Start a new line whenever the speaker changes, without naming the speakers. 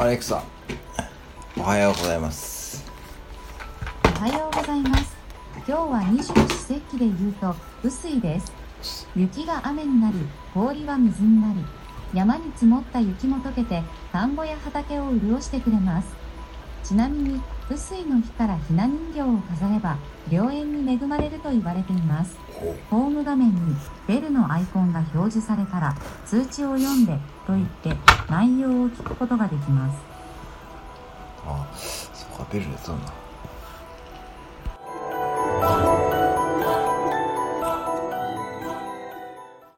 アレクサおはようございます。
おはようございます。今日は二十四節気で言うと雨水です。雪が雨になり氷は水になり山に積もった雪も溶けて田んぼや畑を潤してくれます。ちなみに雨水の日からひな人形を飾れば良縁に恵まれると言われています。ホーム画面にベルのアイコンが表示されたら通知を読んでと言って内容を聞くことができます。
あそうかベルでそうな